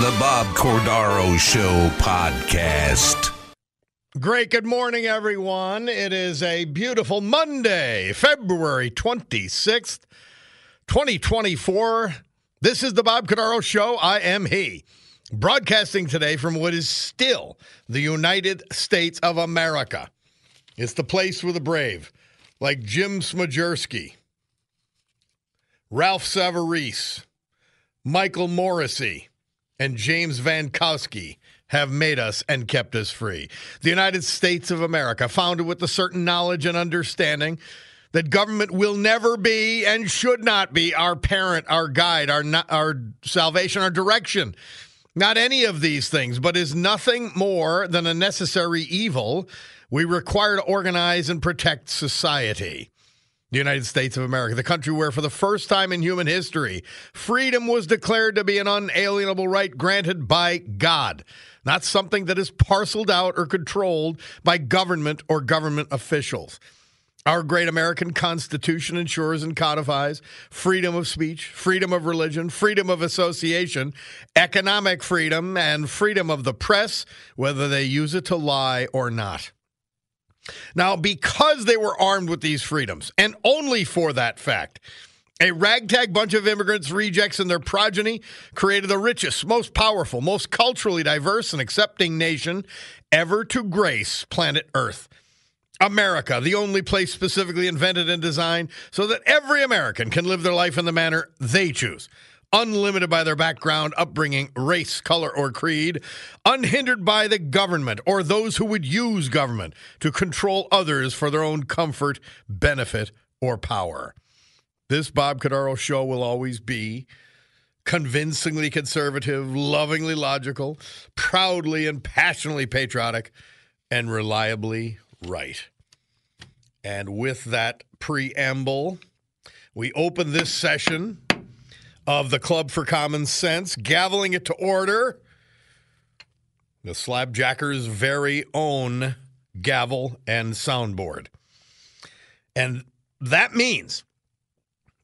The Bob Cordaro Show podcast. Great. Good morning, everyone. It is a beautiful Monday, February 26th, 2024. This is the Bob Cordaro Show. I am he. Broadcasting today from what is still the United States of America. It's the place for the brave, like Jim Smajerski, Ralph Savarese, Michael Morrissey, and James Vankowski have made us and kept us free. The United States of America, founded with a certain knowledge and understanding that government will never be and should not be our parent, our guide, our our salvation, our direction. Not any of these things, but is nothing more than a necessary evil we require to organize and protect society. The United States of America, the country where, for the first time in human history, freedom was declared to be an unalienable right granted by God, not something that is parceled out or controlled by government or government officials. Our great American Constitution ensures and codifies freedom of speech, freedom of religion, freedom of association, economic freedom, and freedom of the press, whether they use it to lie or not. Now, because they were armed with these freedoms, and only for that fact, a ragtag bunch of immigrants, rejects, and their progeny created the richest, most powerful, most culturally diverse, and accepting nation ever to grace planet Earth. America, the only place specifically invented and designed so that every American can live their life in the manner they choose unlimited by their background, upbringing, race, color, or creed, unhindered by the government or those who would use government to control others for their own comfort, benefit, or power. This Bob Cordaro show will always be convincingly conservative, lovingly logical, proudly and passionately patriotic, and reliably right. And with that preamble, we open this session of the Club for Common Sense, gaveling it to order. The Slabjacker's very own gavel and soundboard. And that means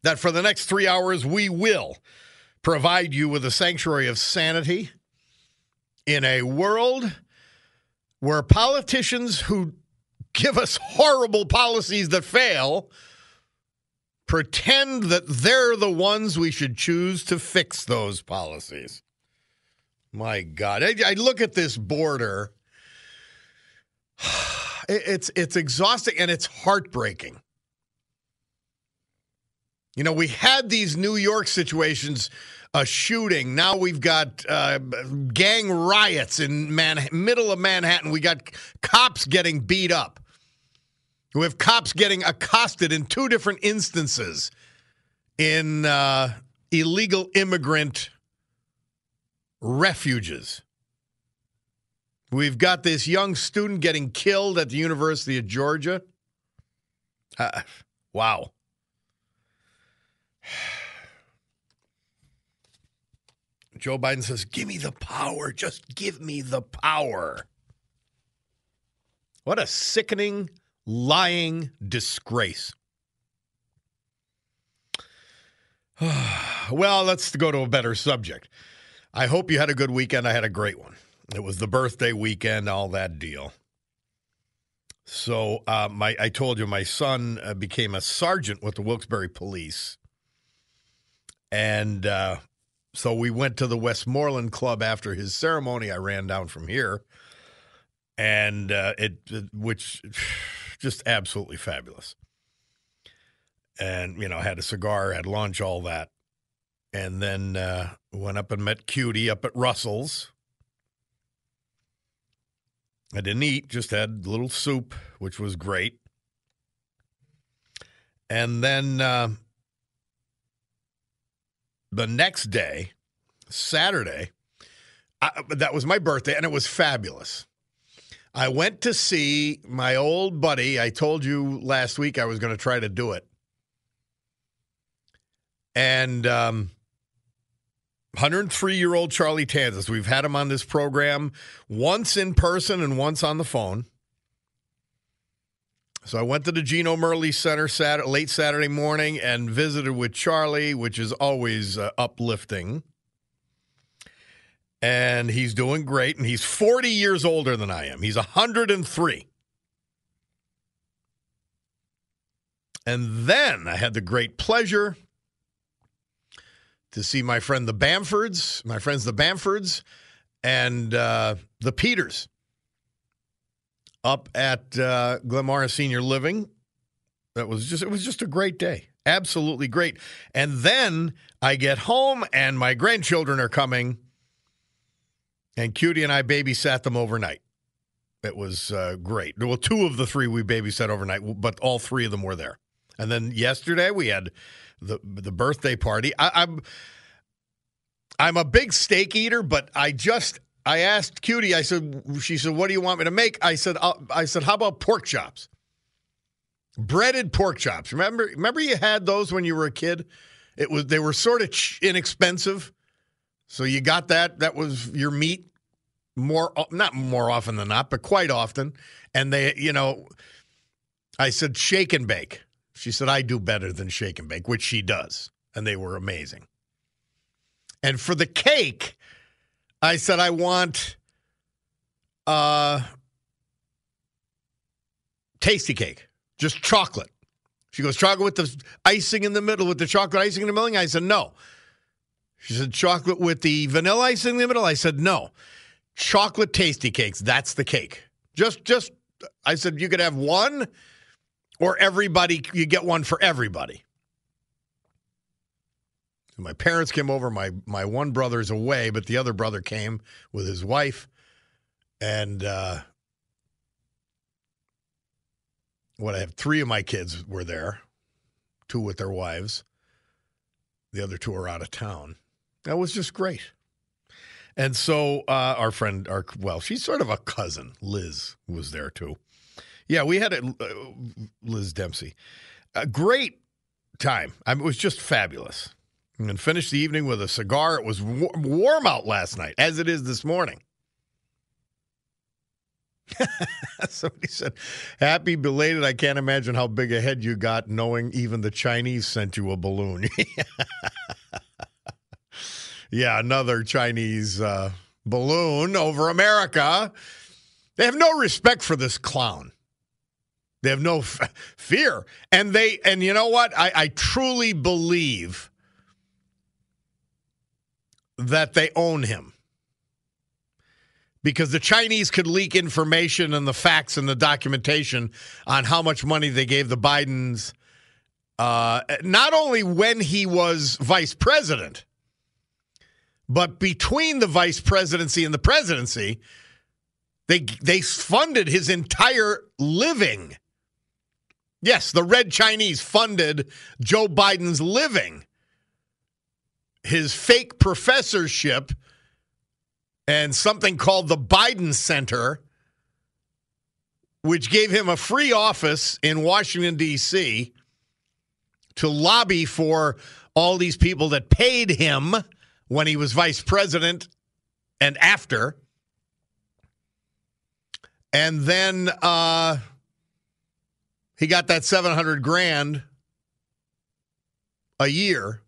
that for the next three hours, we will provide you with a sanctuary of sanity in a world where politicians who give us horrible policies that fail pretend that they're the ones we should choose to fix those policies. My God, I, I look at this border. It's it's exhausting and it's heartbreaking. You know, we had these New York situations, a shooting. Now we've got uh, gang riots in Man- middle of Manhattan. We got cops getting beat up. We have cops getting accosted in two different instances in uh, illegal immigrant refuges. We've got this young student getting killed at the University of Georgia. Uh, wow. Joe Biden says, Give me the power. Just give me the power. What a sickening, lying disgrace. well, let's go to a better subject. I hope you had a good weekend. I had a great one. It was the birthday weekend, all that deal. So, uh, my I told you my son uh, became a sergeant with the Wilkes-Barre Police, and uh, so we went to the Westmoreland Club after his ceremony. I ran down from here, and uh, it, it which just absolutely fabulous. And you know, had a cigar, had lunch, all that, and then uh, went up and met Cutie up at Russell's. I didn't eat, just had a little soup, which was great. And then uh, the next day, Saturday, I, that was my birthday, and it was fabulous. I went to see my old buddy. I told you last week I was going to try to do it. And um, 103 year old Charlie Tanzas. We've had him on this program once in person and once on the phone. So I went to the Gino Merli Center Saturday, late Saturday morning and visited with Charlie, which is always uh, uplifting. And he's doing great. And he's 40 years older than I am. He's 103. And then I had the great pleasure to see my friend the Bamfords, my friends the Bamfords, and uh, the Peters up at uh, Glenmaura Senior Living. That was just it was just a great day, absolutely great. And then I get home and my grandchildren are coming, and Cutie and I babysat them overnight. It was uh, great. Well, two of the three we babysat overnight, but all three of them were there. And then yesterday we had the the birthday party. I, I'm I'm a big steak eater, but I just I asked Cutie. I said, she said, "What do you want me to make?" I said, uh, "I said, how about pork chops? Breaded pork chops. Remember, remember you had those when you were a kid. It was they were sort of inexpensive, so you got that. That was your meat more not more often than not, but quite often. And they, you know, I said shake and bake. She said I do better than shake and bake, which she does, and they were amazing. And for the cake, I said I want uh Tastykake, just chocolate. She goes, chocolate with the icing in the middle, with the chocolate icing in the middle. I said, no. She said, chocolate with the vanilla icing in the middle. I said, no. Chocolate Tastykakes. That's the cake. Just, just, I said, you could have one or everybody, you get one for everybody. My parents came over. My my one brother's away, but the other brother came with his wife, and uh, what I have three of my kids were there, two with their wives. The other two are out of town. That was just great. And so uh, our friend, our well, she's sort of a cousin. Liz was there too. Yeah, we had a, uh, Liz Dempsey. A great time. I mean, it was just fabulous and finished the evening with a cigar. It was warm out last night, as it is this morning. Somebody said, Happy belated. I can't imagine how big a head you got knowing even the Chinese sent you a balloon. yeah, another Chinese uh, balloon over America. They have no respect for this clown. They have no f- fear. And they, and you know what? I, I truly believe that they own him. Because the Chinese could leak information and the facts and the documentation on how much money they gave the Bidens, uh, not only when he was vice president, but between the vice presidency and the presidency, they they funded his entire living. Yes, the red Chinese funded Joe Biden's living his fake professorship and something called the Biden Center, which gave him a free office in Washington, D.C. to lobby for all these people that paid him when he was vice president and after. And then uh, he got that 700 grand a year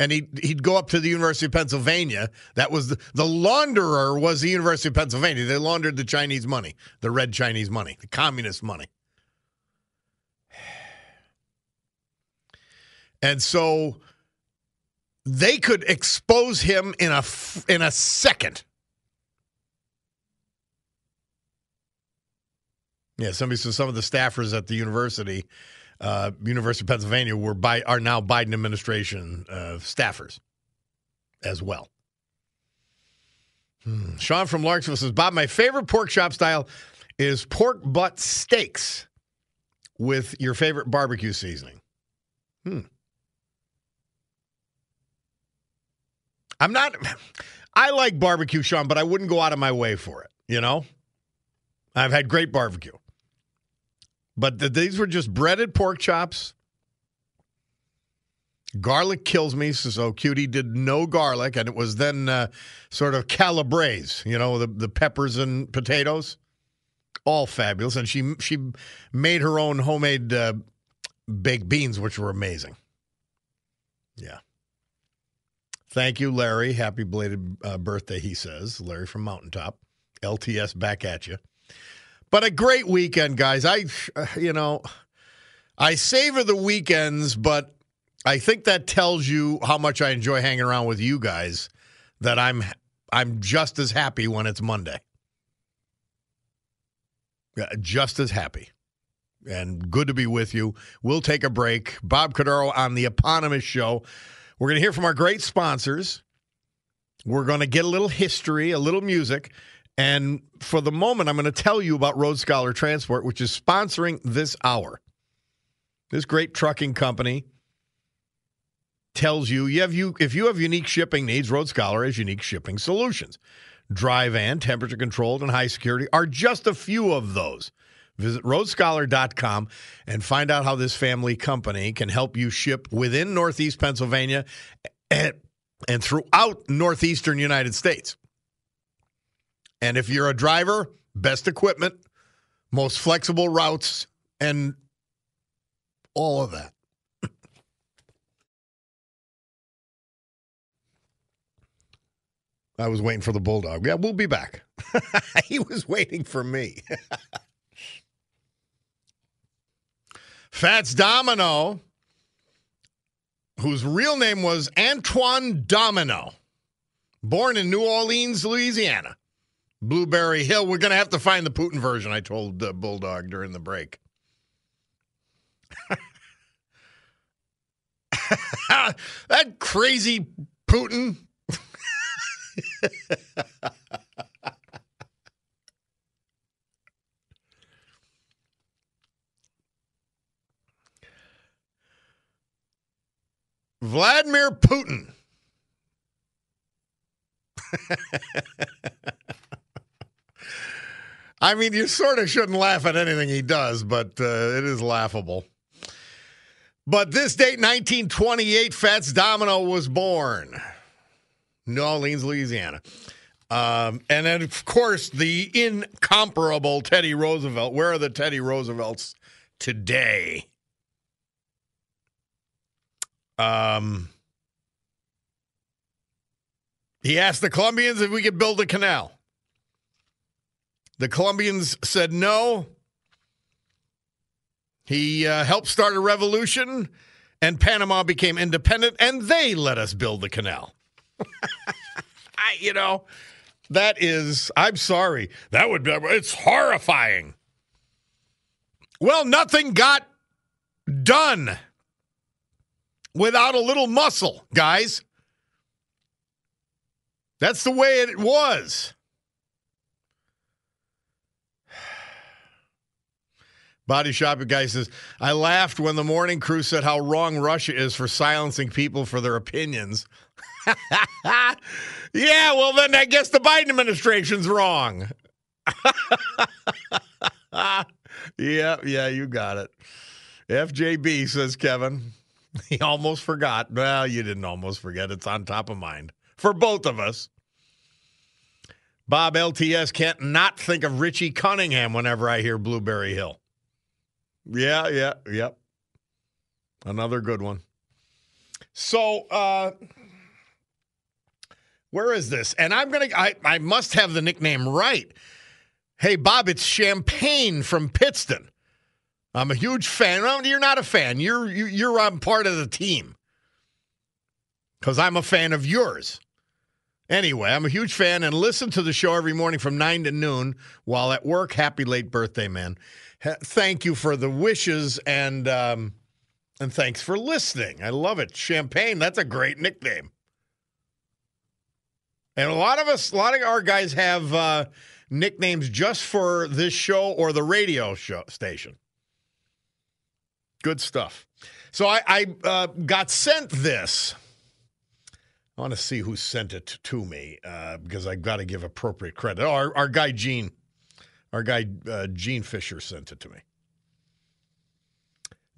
and he'd, he'd go up to the University of Pennsylvania. That was the, the launderer was the University of Pennsylvania. They laundered the Chinese money, the red Chinese money, the communist money. And so they could expose him in a in a second. Yeah, somebody says some of the staffers at the university, uh, University of Pennsylvania, were by are now Biden administration uh, staffers as well. Hmm. Sean from Larksville says, Bob, my favorite pork chop style is pork butt steaks with your favorite barbecue seasoning. Hmm. I'm not, I like barbecue, Sean, but I wouldn't go out of my way for it. You know, I've had great barbecue. But the, these were just breaded pork chops. Garlic kills me, so Cutie did no garlic, and it was then uh, sort of calabrese, you know, the, the peppers and potatoes, all fabulous. And she she made her own homemade uh, baked beans, which were amazing. Yeah. Thank you, Larry. Happy belated uh, birthday, he says. Larry from Mountaintop. LTS back at you. But a great weekend, guys. I, you know, I savor the weekends, but I think that tells you how much I enjoy hanging around with you guys. That I'm, I'm just as happy when it's Monday. Just as happy. And good to be with you. We'll take a break. Bob Cordaro on the eponymous show. We're going to hear from our great sponsors. We're going to get a little history, a little music. And for the moment, I'm going to tell you about Road Scholar Transport, which is sponsoring this hour. This great trucking company tells you, you, have you if you have unique shipping needs, Road Scholar has unique shipping solutions. Dry van, temperature controlled, and high security are just a few of those. Visit roadscholar.com and find out how this family company can help you ship within Northeast Pennsylvania and, and throughout Northeastern United States. And if you're a driver, best equipment, most flexible routes, and all of that. I was waiting for the bulldog. Yeah, we'll be back. he was waiting for me. Fats Domino, whose real name was Antoine Domino, born in New Orleans, Louisiana. Blueberry Hill. We're going to have to find the Putin version, I told uh, Bulldog during the break. that crazy Putin. Vladimir Putin. I mean, you sort of shouldn't laugh at anything he does, but uh, it is laughable. But this date, 1928, Fats Domino was born. New Orleans, Louisiana. Um, and then, of course, the incomparable Teddy Roosevelt. Where are the Teddy Roosevelts today? Um, he asked the Colombians if we could build a canal. The Colombians said no. He uh, helped start a revolution, and Panama became independent, and they let us build the canal. I, you know, that is, I'm sorry. That would be, it's horrifying. Well, nothing got done without a little muscle, guys. That's the way it was. Body shop guy says, I laughed when the morning crew said how wrong Russia is for silencing people for their opinions. yeah, well, then I guess the Biden administration's wrong. yeah, yeah, you got it. FJB says Kevin. He almost forgot. Well, you didn't almost forget. It's on top of mind for both of us. Bob LTS can't not think of Richie Cunningham whenever I hear Blueberry Hill. Yeah, yeah, yep. Another good one. So, uh, where is this? And I'm gonna. I I must have the nickname right. Hey, Bob, it's Champagne from Pittston. I'm a huge fan. Well, you're not a fan. You're you, you're um, part of the team. because I'm a fan of yours. Anyway, I'm a huge fan and listen to the show every morning from 9 to noon while at work. Happy late birthday, man. Ha- thank you for the wishes and um, and thanks for listening. I love it. Champagne, that's a great nickname. And a lot of us, a lot of our guys have uh, nicknames just for this show or the radio show station. Good stuff. So I, I uh, got sent this. I want to see who sent it to me uh, because I've got to give appropriate credit. Our, our guy Gene, our guy uh, Gene Fisher sent it to me.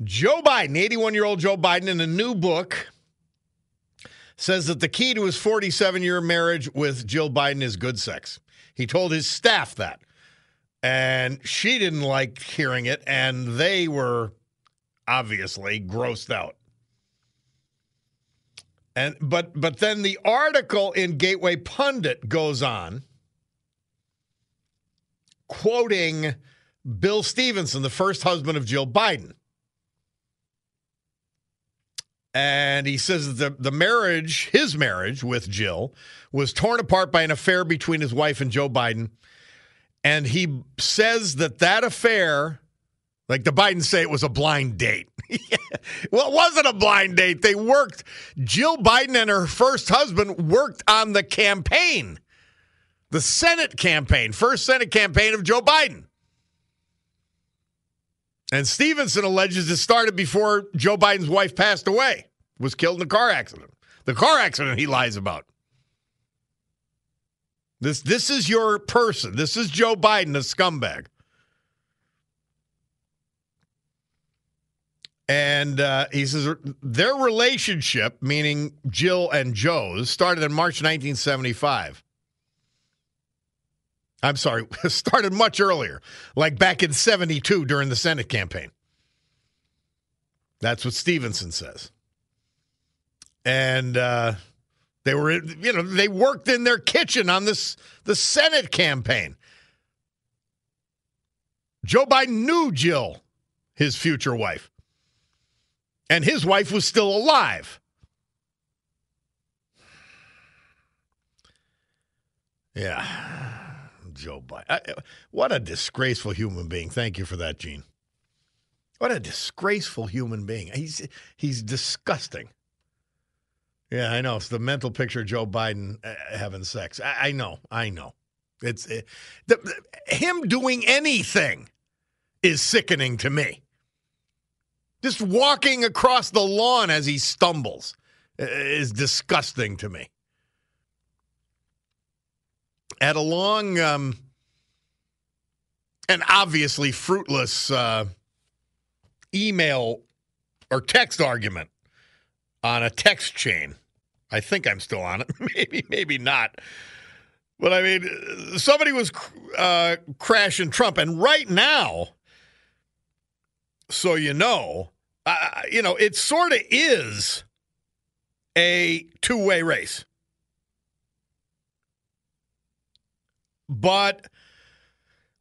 Joe Biden, 81 year old Joe Biden, in a new book, says that the key to his 47 year marriage with Jill Biden is good sex. He told his staff that. And she didn't like hearing it, and they were obviously grossed out. And but but then the article in Gateway Pundit goes on quoting Bill Stevenson, the first husband of Jill Biden. And he says that the, the marriage, his marriage with Jill, was torn apart by an affair between his wife and Joe Biden. And he says that that affair, like the Bidens say, it was a blind date. well, it wasn't a blind date. They worked, Jill Biden and her first husband worked on the campaign, the Senate campaign, first Senate campaign of Joe Biden. And Stevenson alleges it started before Joe Biden's wife passed away, was killed in a car accident. The car accident he lies about. This this is your person. This is Joe Biden, a scumbag. And uh, he says their relationship, meaning Jill and Joe's, started in March 1975. I'm sorry, started much earlier, like back in 72 during the Senate campaign. That's what Stevenson says. And uh, they were, you know, they worked in their kitchen on this the Senate campaign. Joe Biden knew Jill, his future wife, and his wife was still alive. Yeah. Joe Biden. What a disgraceful human being. Thank you for that, Gene. What a disgraceful human being. He's he's disgusting. Yeah, I know. It's the mental picture of Joe Biden uh, having sex. I, I, know. I know. It's it, the, him doing anything is sickening to me. Just walking across the lawn as he stumbles is disgusting to me at a long um, and obviously fruitless uh, email or text argument on a text chain. I think I'm still on it. maybe, maybe not. But I mean, somebody was uh, crashing Trump, and right now, so you know, uh, you know, it sort of is a two way race. But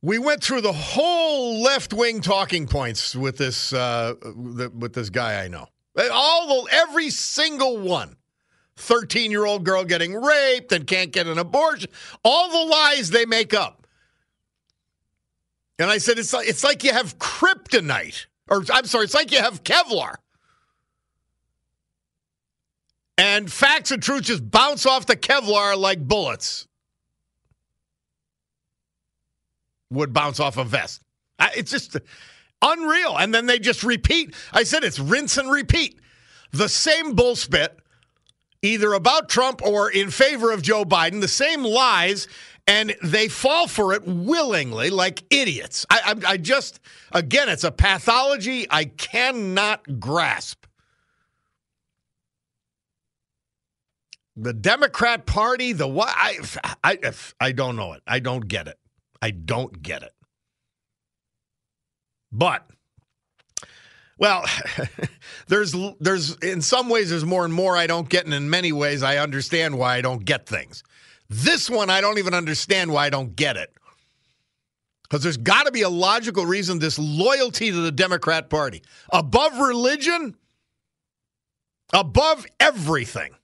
we went through the whole left wing talking points with this uh, with this guy I know. All the every single one. 13 year old girl getting raped and can't get an abortion. All the lies they make up. And I said, it's like, it's like you have kryptonite. Or I'm sorry, it's like you have Kevlar. And facts and truth just bounce off the Kevlar like bullets. would bounce off a vest. It's just unreal. And then they just repeat. I said it's rinse and repeat. The same bullspit, either about Trump or in favor of Joe Biden, the same lies, and they fall for it willingly like idiots. I, I, I just, again, it's a pathology I cannot grasp. The Democrat Party, the what? I, I, I don't know it. I don't get it. I don't get it. But well, there's there's in some ways there's more and more I don't get, and in many ways I understand why I don't get things. This one I don't even understand why I don't get it. Because there's got to be a logical reason this loyalty to the Democrat Party above religion, above everything.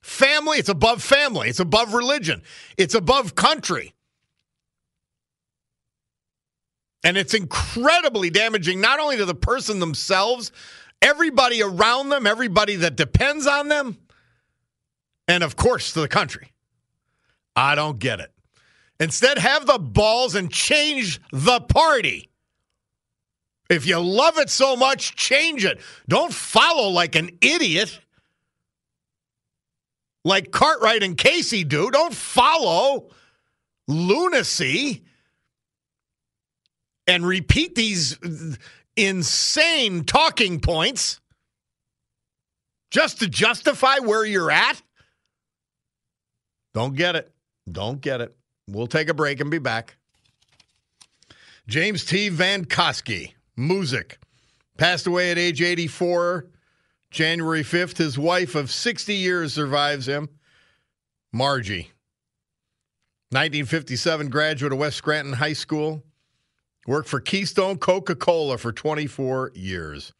Family, it's above family, it's above religion, it's above country. And it's incredibly damaging, not only to the person themselves, everybody around them, everybody that depends on them, and of course to the country. I don't get it. Instead, have the balls and change the party. If you love it so much, change it. Don't follow like an idiot like Cartwright and Casey do. Don't follow lunacy and repeat these insane talking points just to justify where you're at. Don't get it. Don't get it. We'll take a break and be back. James T. Van Koski, music, passed away at age 84, January 5th. His wife of 60 years survives him, Margie. 1957 graduate of West Scranton High School. Worked for Keystone Coca Cola for 24 years.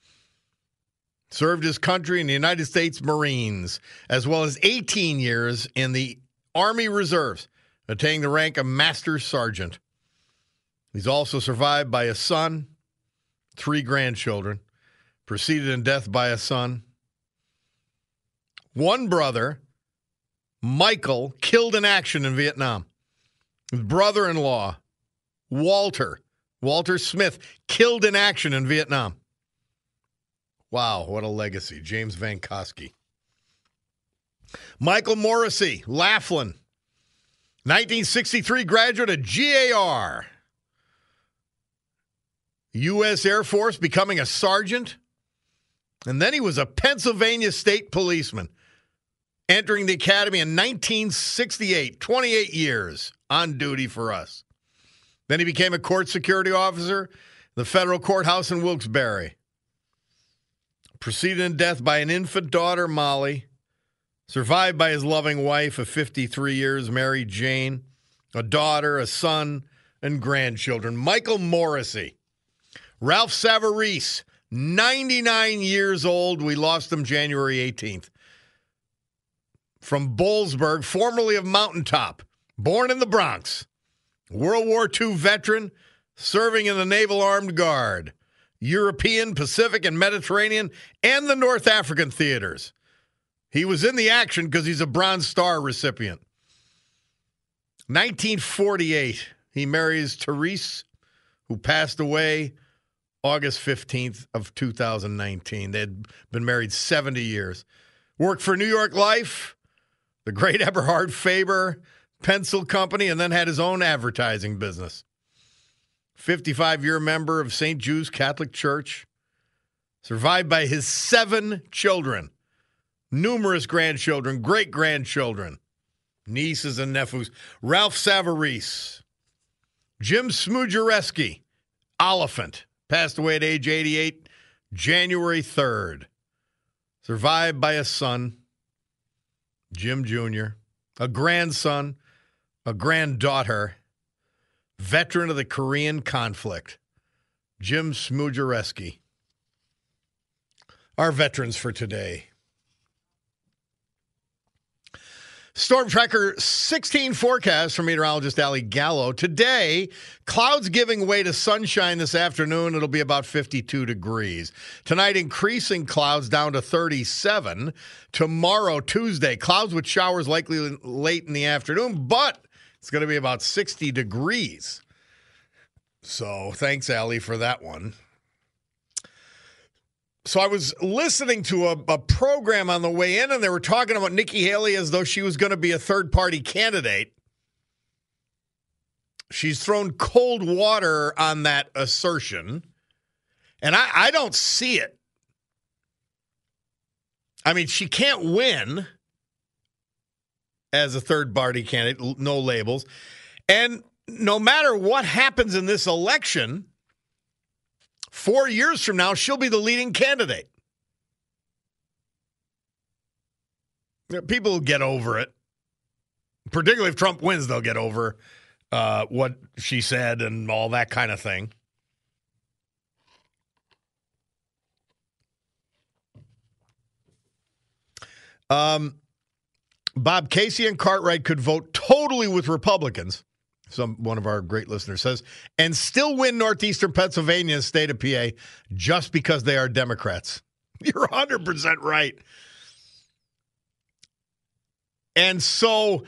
Served his country in the United States Marines, as well as 18 years in the Army Reserves, attaining the rank of Master Sergeant. He's also survived by a son, three grandchildren, preceded in death by a son. One brother, Michael, killed in action in Vietnam. His brother in law, Walter, Walter Smith, killed in action in Vietnam. Wow, what a legacy. James Van. Michael Morrissey, Laflin, 1963 graduate of GAR. U.S. Air Force, becoming a sergeant. And then he was a Pennsylvania state policeman, entering the academy in 1968, 28 years on duty for us. Then he became a court security officer, the federal courthouse in Wilkes-Barre. Preceded in death by an infant daughter, Molly. Survived by his loving wife of 53 years, Mary Jane, a daughter, a son, and grandchildren. Michael Morrissey. Ralph Savarese, 99 years old. We lost him January 18th. From Boalsburg, formerly of Mountaintop, born in the Bronx. World War II veteran, serving in the Naval Armed Guard, European, Pacific, and Mediterranean, and the North African theaters. He was in the action because he's a Bronze Star recipient. 1948, he marries Therese, who passed away August 15th of 2019. They had been married 70 years. Worked for New York Life, the great Eberhard Faber Pencil Company, and then had his own advertising business. 55 year member of St. Jude's Catholic Church. Survived by his seven children numerous grandchildren, great grandchildren, nieces and nephews. Ralph Savarese, Jim Smoogereski, Olyphant, passed away at age 88, January 3rd. Survived by a son, Jim Jr., a grandson, a granddaughter, veteran of the Korean conflict, Jim Smoogereski. Our veterans for today. Storm Tracker 16 forecast from meteorologist Ali Gallo. Today, clouds giving way to sunshine this afternoon. It'll be about 52 degrees. Tonight, increasing clouds down to 37. Tomorrow, Tuesday, clouds with showers likely late in the afternoon, but it's going to be about 60 degrees. So thanks, Ali, for that one. So I was listening to a, a, program on the way in, and they were talking about Nikki Haley as though she was going to be a third party candidate. She's thrown cold water on that assertion, and I, I don't see it. I mean, she can't win as a third party candidate, no labels. And no matter what happens in this election, Four years from now, she'll be the leading candidate. People will get over it. Particularly if Trump wins, they'll get over uh, what she said and all that kind of thing. Um, Bob Casey and Cartwright could vote totally with Republicans. Some one of our great listeners says, and still win northeastern Pennsylvania and state of PA just because they are Democrats. You're 100% right. And so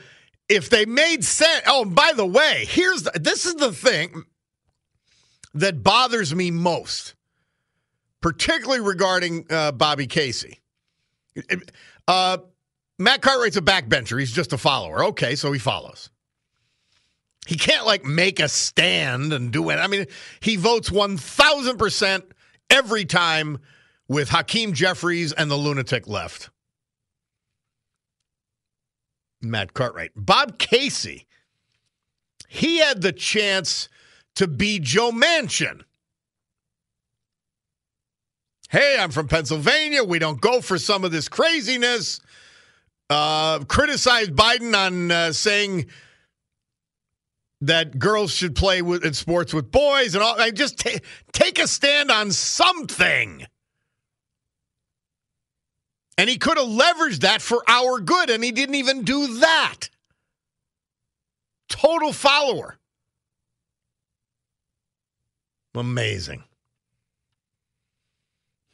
if they made sense, oh, by the way, here's the, this is the thing that bothers me most, particularly regarding uh, Bobby Casey. Uh, Matt Cartwright's a backbencher. He's just a follower. Okay, so he follows. He can't like make a stand and do it. I mean, he votes 1000% every time with Hakeem Jeffries and the lunatic left. Matt Cartwright. Bob Casey, he had the chance to be Joe Manchin. Hey, I'm from Pennsylvania. We don't go for some of this craziness. Uh, criticized Biden on uh, saying that girls should play with, in sports with boys and all. I just ta- take a stand on something. And he could have leveraged that for our good, and he didn't even do that. Total follower. Amazing.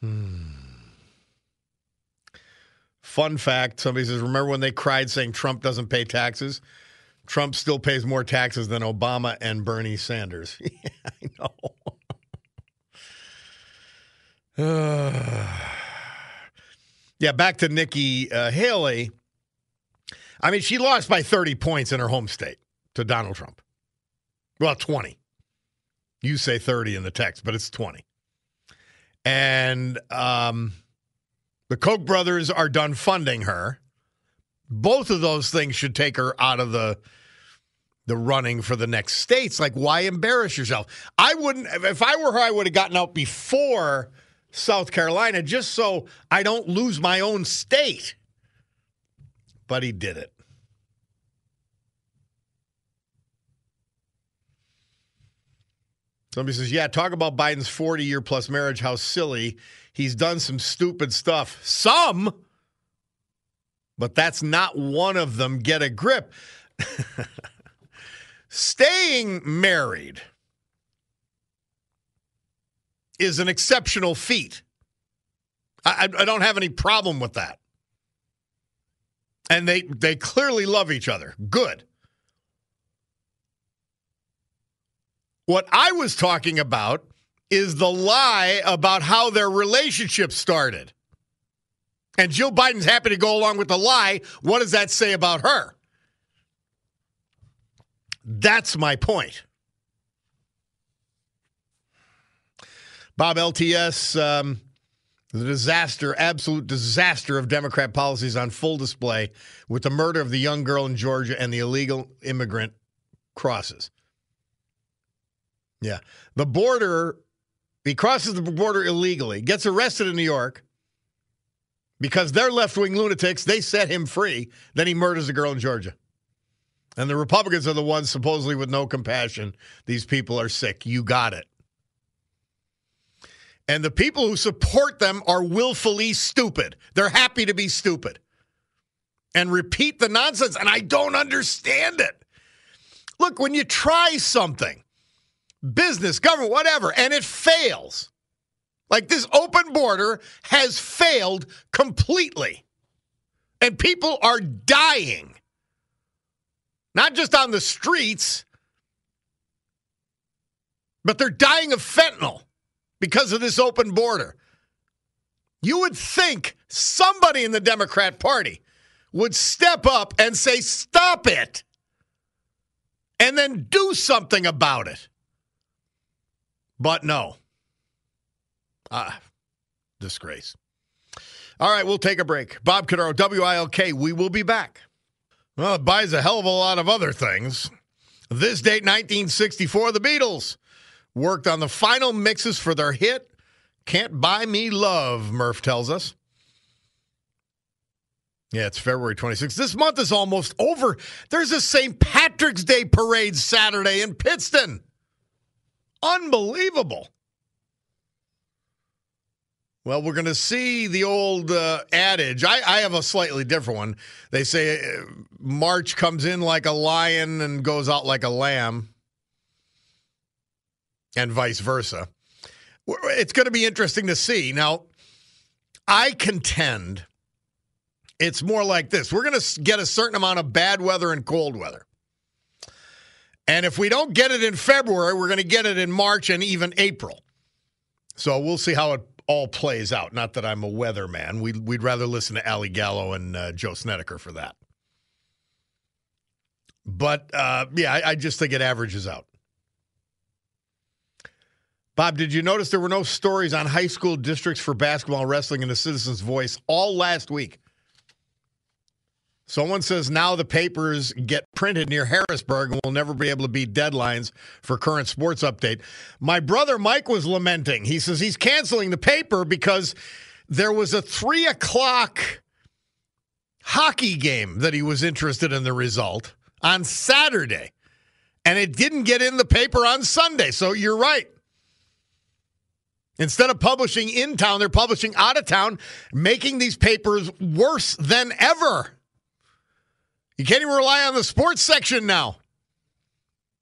Hmm. Fun fact somebody says, Remember when they cried saying Trump doesn't pay taxes? Trump still pays more taxes than Obama and Bernie Sanders. yeah, I know. yeah, back to Nikki uh, Haley. I mean, she lost by 30 points in her home state to Donald Trump. Well, 20. You say 30 in the text, but it's 20. And um, the Koch brothers are done funding her. Both of those things should take her out of the the running for the next states. Like, why embarrass yourself? I wouldn't, if I were her, I would have gotten out before South Carolina just so I don't lose my own state. But he did it. Somebody says, Yeah, talk about Biden's 40 year plus marriage, how silly. He's done some stupid stuff. Some, but that's not one of them. Get a grip. Staying married is an exceptional feat. I, I, don't have any problem with that. And they they clearly love each other. Good. What I was talking about is the lie about how their relationship started. And Jill Biden's happy to go along with the lie. What does that say about her? That's my point. Bob LTS, um, the disaster, absolute disaster of Democrat policies on full display with the murder of the young girl in Georgia and the illegal immigrant crosses. Yeah. The border, he crosses the border illegally, gets arrested in New York because they're left wing lunatics. They set him free. Then he murders a girl in Georgia. And the Republicans are the ones supposedly with no compassion. These people are sick. You got it. And the people who support them are willfully stupid. They're happy to be stupid and repeat the nonsense. And I don't understand it. Look, when you try something, business, government, whatever, and it fails, like this open border has failed completely, and people are dying not just on the streets, but they're dying of fentanyl because of this open border. You would think somebody in the Democrat Party would step up and say, Stop it, and then do something about it. But no. Ah, disgrace. All right, we'll take a break. Bob Cordaro, WILK. We will be back. Well, it buys a hell of a lot of other things. This date, 1964, the Beatles worked on the final mixes for their hit, Can't Buy Me Love, Murph tells us. Yeah, it's February 26th. This month is almost over. There's a St. Patrick's Day parade Saturday in Pittston. Unbelievable. Well, we're going to see the old uh, adage. I, I have a slightly different one. They say uh, March comes in like a lion and goes out like a lamb, and vice versa. It's going to be interesting to see. Now, I contend it's more like this we're going to get a certain amount of bad weather and cold weather. And if we don't get it in February, we're going to get it in March and even April. So we'll see how it all plays out. Not that I'm a weatherman. We'd, we'd rather listen to Ali Gallo and uh, Joe Snedeker for that. But uh, yeah, I, I just think it averages out. Bob, did you notice there were no stories on high school districts for basketball wrestling in the Citizens Voice all last week? Someone says now the papers get printed near Harrisburg and will never be able to beat deadlines for current sports update. My brother Mike was lamenting. He says he's canceling the paper because there was a three o'clock hockey game that he was interested in the result on Saturday, and it didn't get in the paper on Sunday. So you're right. Instead of publishing in town, they're publishing out of town, making these papers worse than ever. You can't even rely on the sports section now.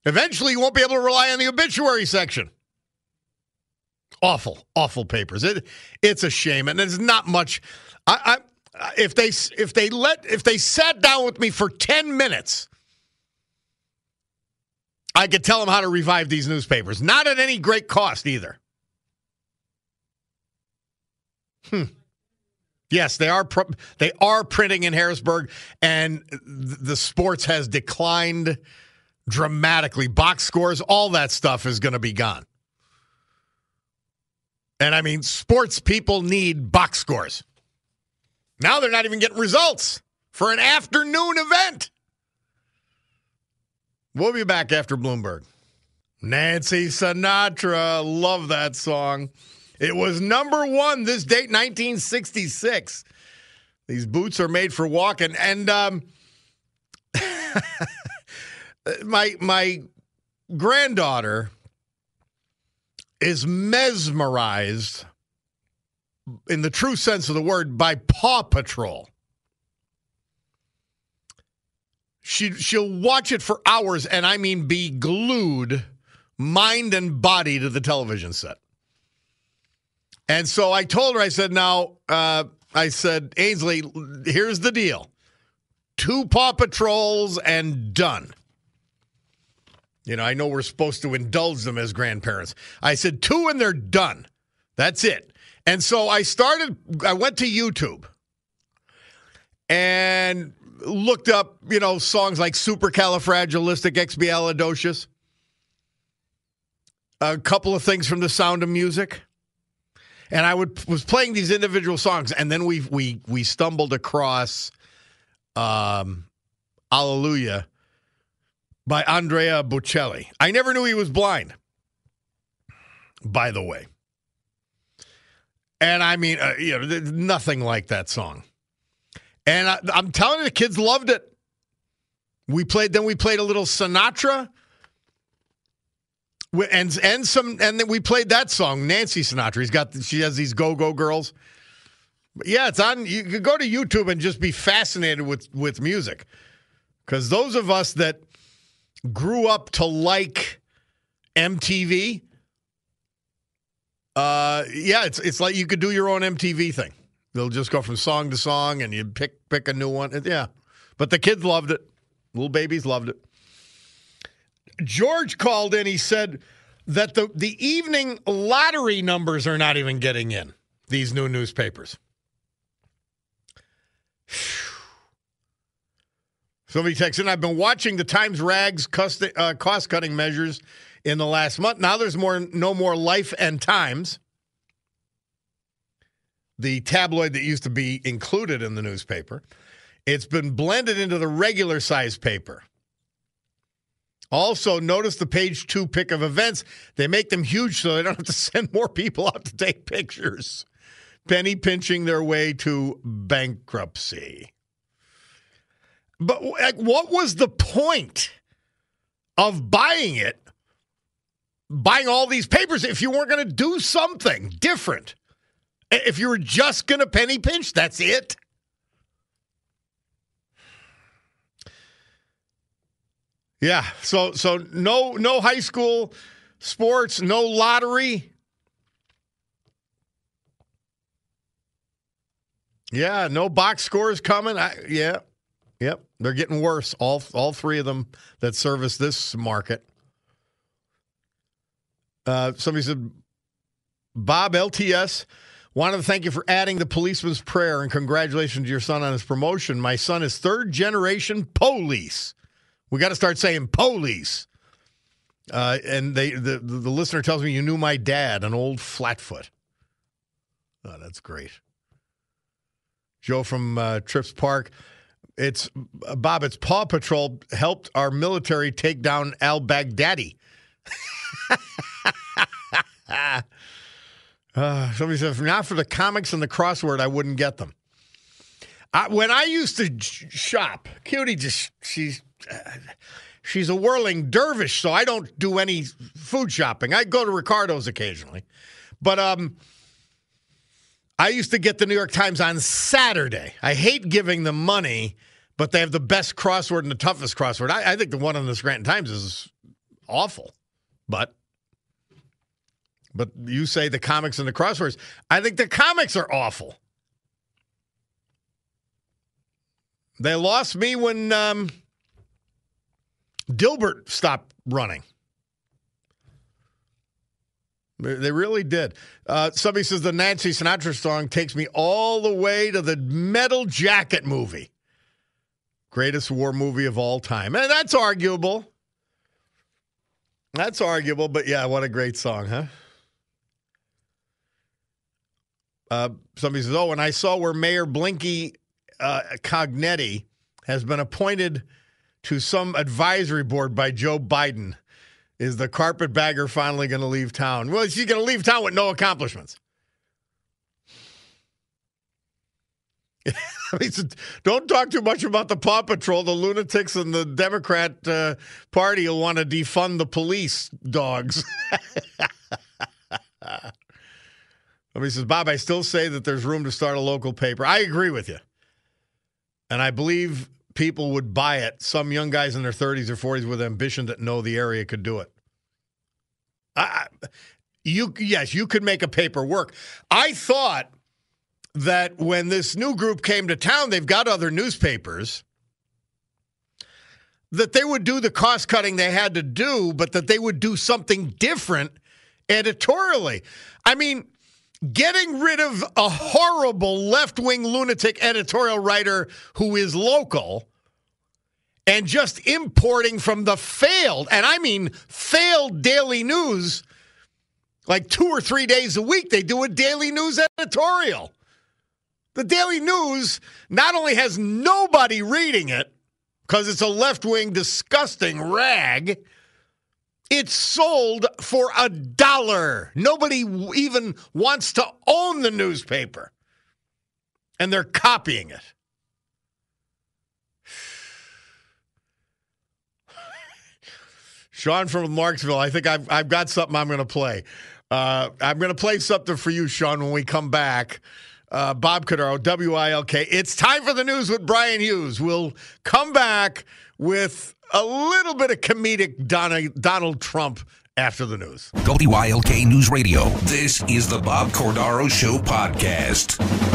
Eventually, you won't be able to rely on the obituary section. Awful, awful papers. It, it's a shame, and there's not much. I, I, if they if they let if they sat down with me for ten minutes, I could tell them how to revive these newspapers. Not at any great cost either. Hmm. Yes, they are. Pr- they are printing in Harrisburg, and the sports has declined dramatically. Box scores, all that stuff is going to be gone. And I mean, sports people need box scores. Now they're not even getting results for an afternoon event. We'll be back after Bloomberg. Nancy Sinatra, love that song. It was number one this date, 1966. These boots are made for walking. And um, my my granddaughter is mesmerized in the true sense of the word by Paw Patrol. She she'll watch it for hours and I mean be glued mind and body to the television set. And so I told her, I said, now, uh, I said, Ainsley, here's the deal two Paw Patrols and done. You know, I know we're supposed to indulge them as grandparents. I said, two and they're done. That's it. And so I started, I went to YouTube and looked up, you know, songs like Supercalifragilisticexpialidocious, a couple of things from The Sound of Music and I would was playing these individual songs, and then we we we stumbled across, um, "Hallelujah" by Andrea Bocelli. I never knew he was blind. By the way, and I mean, uh, you know, nothing like that song. And I, I'm telling you, the kids loved it. We played, then we played a little Sinatra and and some and then we played that song Nancy Sinatra. He's got she has these go go girls. But yeah, it's on. You could go to YouTube and just be fascinated with with music, because those of us that grew up to like MTV, uh, yeah, it's it's like you could do your own MTV thing. They'll just go from song to song, and you pick pick a new one. Yeah, but the kids loved it. Little babies loved it. George called in. He said that the, the evening lottery numbers are not even getting in these new newspapers. Somebody texted in, I've been watching the Times Rags uh, cost cutting measures in the last month. Now there's more, no more Life and Times, the tabloid that used to be included in the newspaper. It's been blended into the regular size paper. Also, notice the page two pick of events. They make them huge so they don't have to send more people out to take pictures. Penny pinching their way to bankruptcy. But what was the point of buying it, buying all these papers, if you weren't going to do something different? If you were just going to penny pinch, that's it. Yeah, so so no no high school sports, no lottery. Yeah, no box scores coming. I, yeah, yep, they're getting worse. All all three of them that service this market. Uh, somebody said, Bob LTS wanted to thank you for adding the policeman's prayer and congratulations to your son on his promotion. My son is third generation police. We got to start saying police. Uh, and they the, the listener tells me you knew my dad, an old flatfoot. Oh, that's great. Joe from uh, Trips Park. It's uh, Bob. It's Paw Patrol helped our military take down Al Baghdadi. uh, somebody said, if not for the comics and the crossword, I wouldn't get them. I, when I used to shop, Cutie just she's uh, she's a whirling dervish, so I don't do any food shopping. I go to Ricardo's occasionally, but um, I used to get the New York Times on Saturday. I hate giving them money, but they have the best crossword and the toughest crossword. I, I think the one on the Scranton Times is awful, but but you say the comics and the crosswords. I think the comics are awful. They lost me when um, Dilbert stopped running. They really did. Uh, somebody says the Nancy Sinatra song takes me all the way to the Metal Jacket movie. Greatest war movie of all time. And that's arguable. That's arguable, but yeah, what a great song, huh? Uh, somebody says, "Oh, and I saw where Mayor Blinky uh, Cognetti has been appointed to some advisory board by Joe Biden. Is the carpetbagger finally going to leave town? Well, she's going to leave town with no accomplishments. Don't talk too much about the Paw Patrol. The lunatics and the Democrat uh, Party will want to defund the police dogs. Somebody says, Bob, I still say that there's room to start a local paper. I agree with you. And I believe people would buy it. Some young guys in their 30s or 40s with ambition that know the area could do it. I, you yes, you could make a paper work. I thought that when this new group came to town, they've got other newspapers that they would do the cost cutting they had to do, but that they would do something different editorially. I mean, getting rid of a horrible left wing lunatic editorial writer who is local and just importing from the failed, and I mean failed daily news, like two or three days a week, they do a daily news editorial. The Daily News not only has nobody reading it because it's a left wing, disgusting rag, it's sold for a dollar. Nobody even wants to own the newspaper. And they're copying it. Sean from Marksville, I think I've, I've got something I'm going to play. Uh, I'm going to play something for you, Sean, when we come back. Uh, Bob Cordaro, WILK. It's time for the news with Brian Hughes. We'll come back with a little bit of comedic Donald, Trump after the news. WILK News Radio. This is the Bob Cordaro Show podcast.